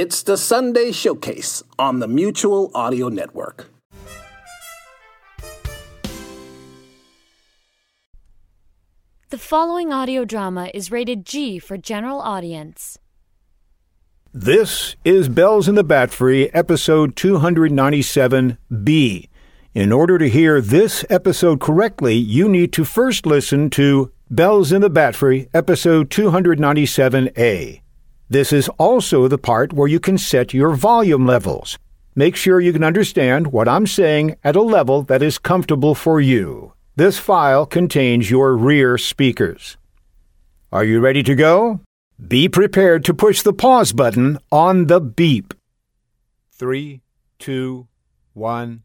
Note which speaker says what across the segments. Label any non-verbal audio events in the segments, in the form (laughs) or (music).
Speaker 1: It's the Sunday Showcase on the Mutual Audio Network.
Speaker 2: The following audio drama is rated G for general audience.
Speaker 3: This is Bells in the Batfry, episode 297B. In order to hear this episode correctly, you need to first listen to Bells in the Batfry, episode 297A. This is also the part where you can set your volume levels. Make sure you can understand what I'm saying at a level that is comfortable for you. This file contains your rear speakers. Are you ready to go? Be prepared to push the pause button on the beep. Three, two, one.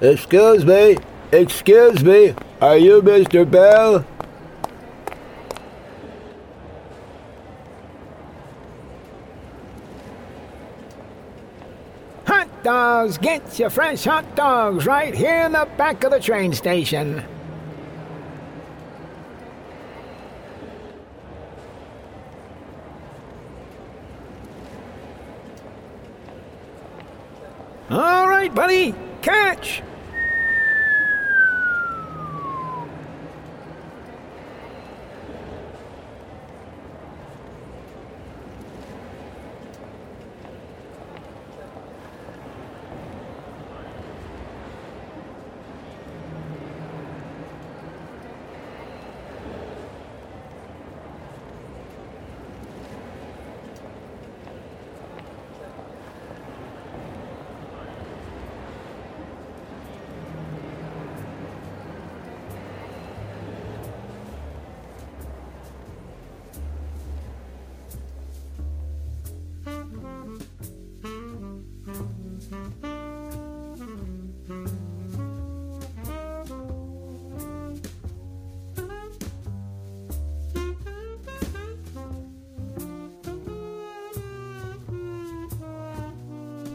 Speaker 4: Excuse me, excuse me, are you Mr. Bell?
Speaker 5: Hot dogs! Get your fresh hot dogs right here in the back of the train station. All right, buddy, catch!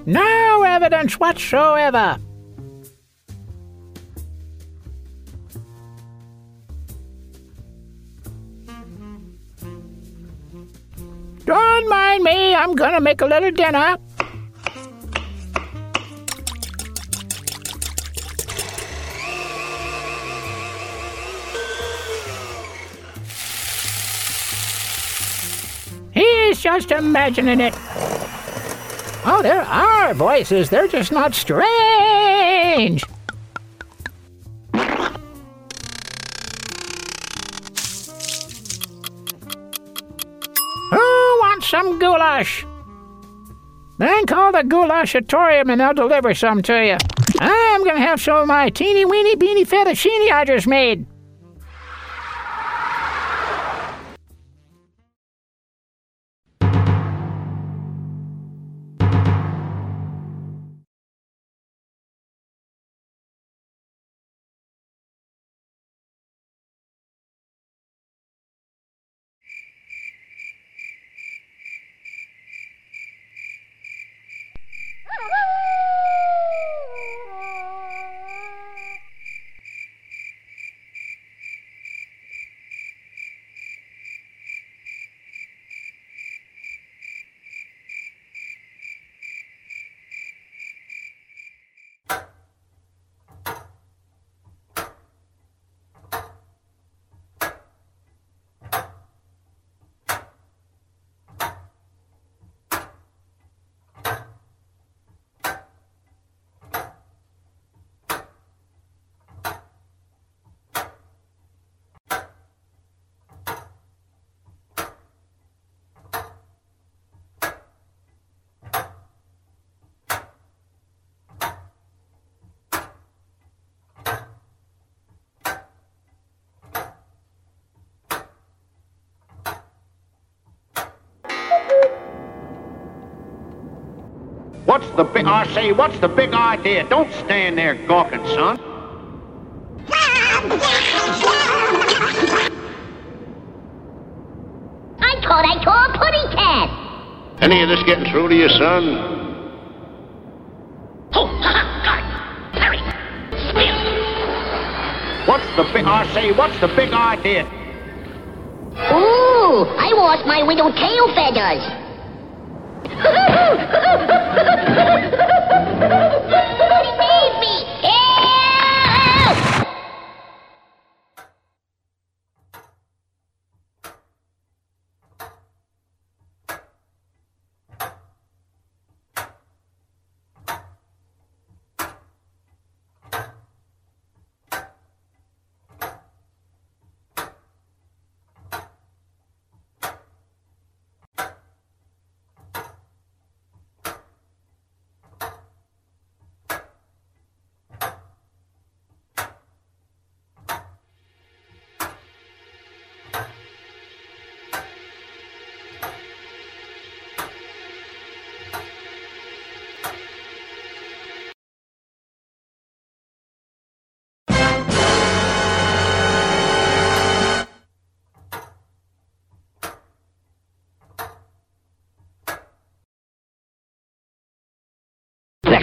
Speaker 5: No evidence whatsoever. Don't mind me, I'm gonna make a little dinner. He's just imagining it. Oh, there are voices. They're just not strange. Who wants some goulash? Then call the Goulashatorium and they'll deliver some to you. I'm gonna have some of my teeny weeny beanie fettuccine I just made.
Speaker 6: What's the big, I say, what's the big idea? Don't stand there gawking, son.
Speaker 7: I thought I saw a pudding cat.
Speaker 6: Any of this getting through to you, son?
Speaker 7: Oh, God. Hurry. Spill.
Speaker 6: What's the big, I say, what's the big idea?
Speaker 7: Ooh, I lost my little tail feathers. (laughs)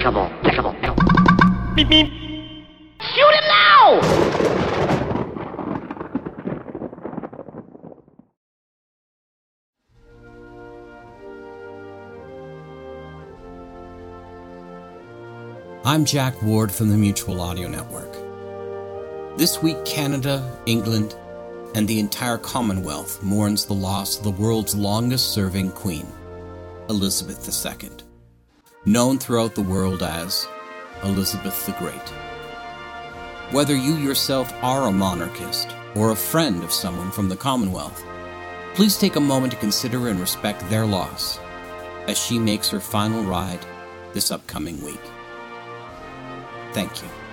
Speaker 6: Leckable, leckable,
Speaker 7: Beep, beep. Shoot him now!
Speaker 8: I'm Jack Ward from the Mutual Audio Network. This week, Canada, England, and the entire Commonwealth mourns the loss of the world's longest serving queen, Elizabeth II, known throughout the world as Elizabeth the Great. Whether you yourself are a monarchist or a friend of someone from the Commonwealth, please take a moment to consider and respect their loss as she makes her final ride this upcoming week. Thank you.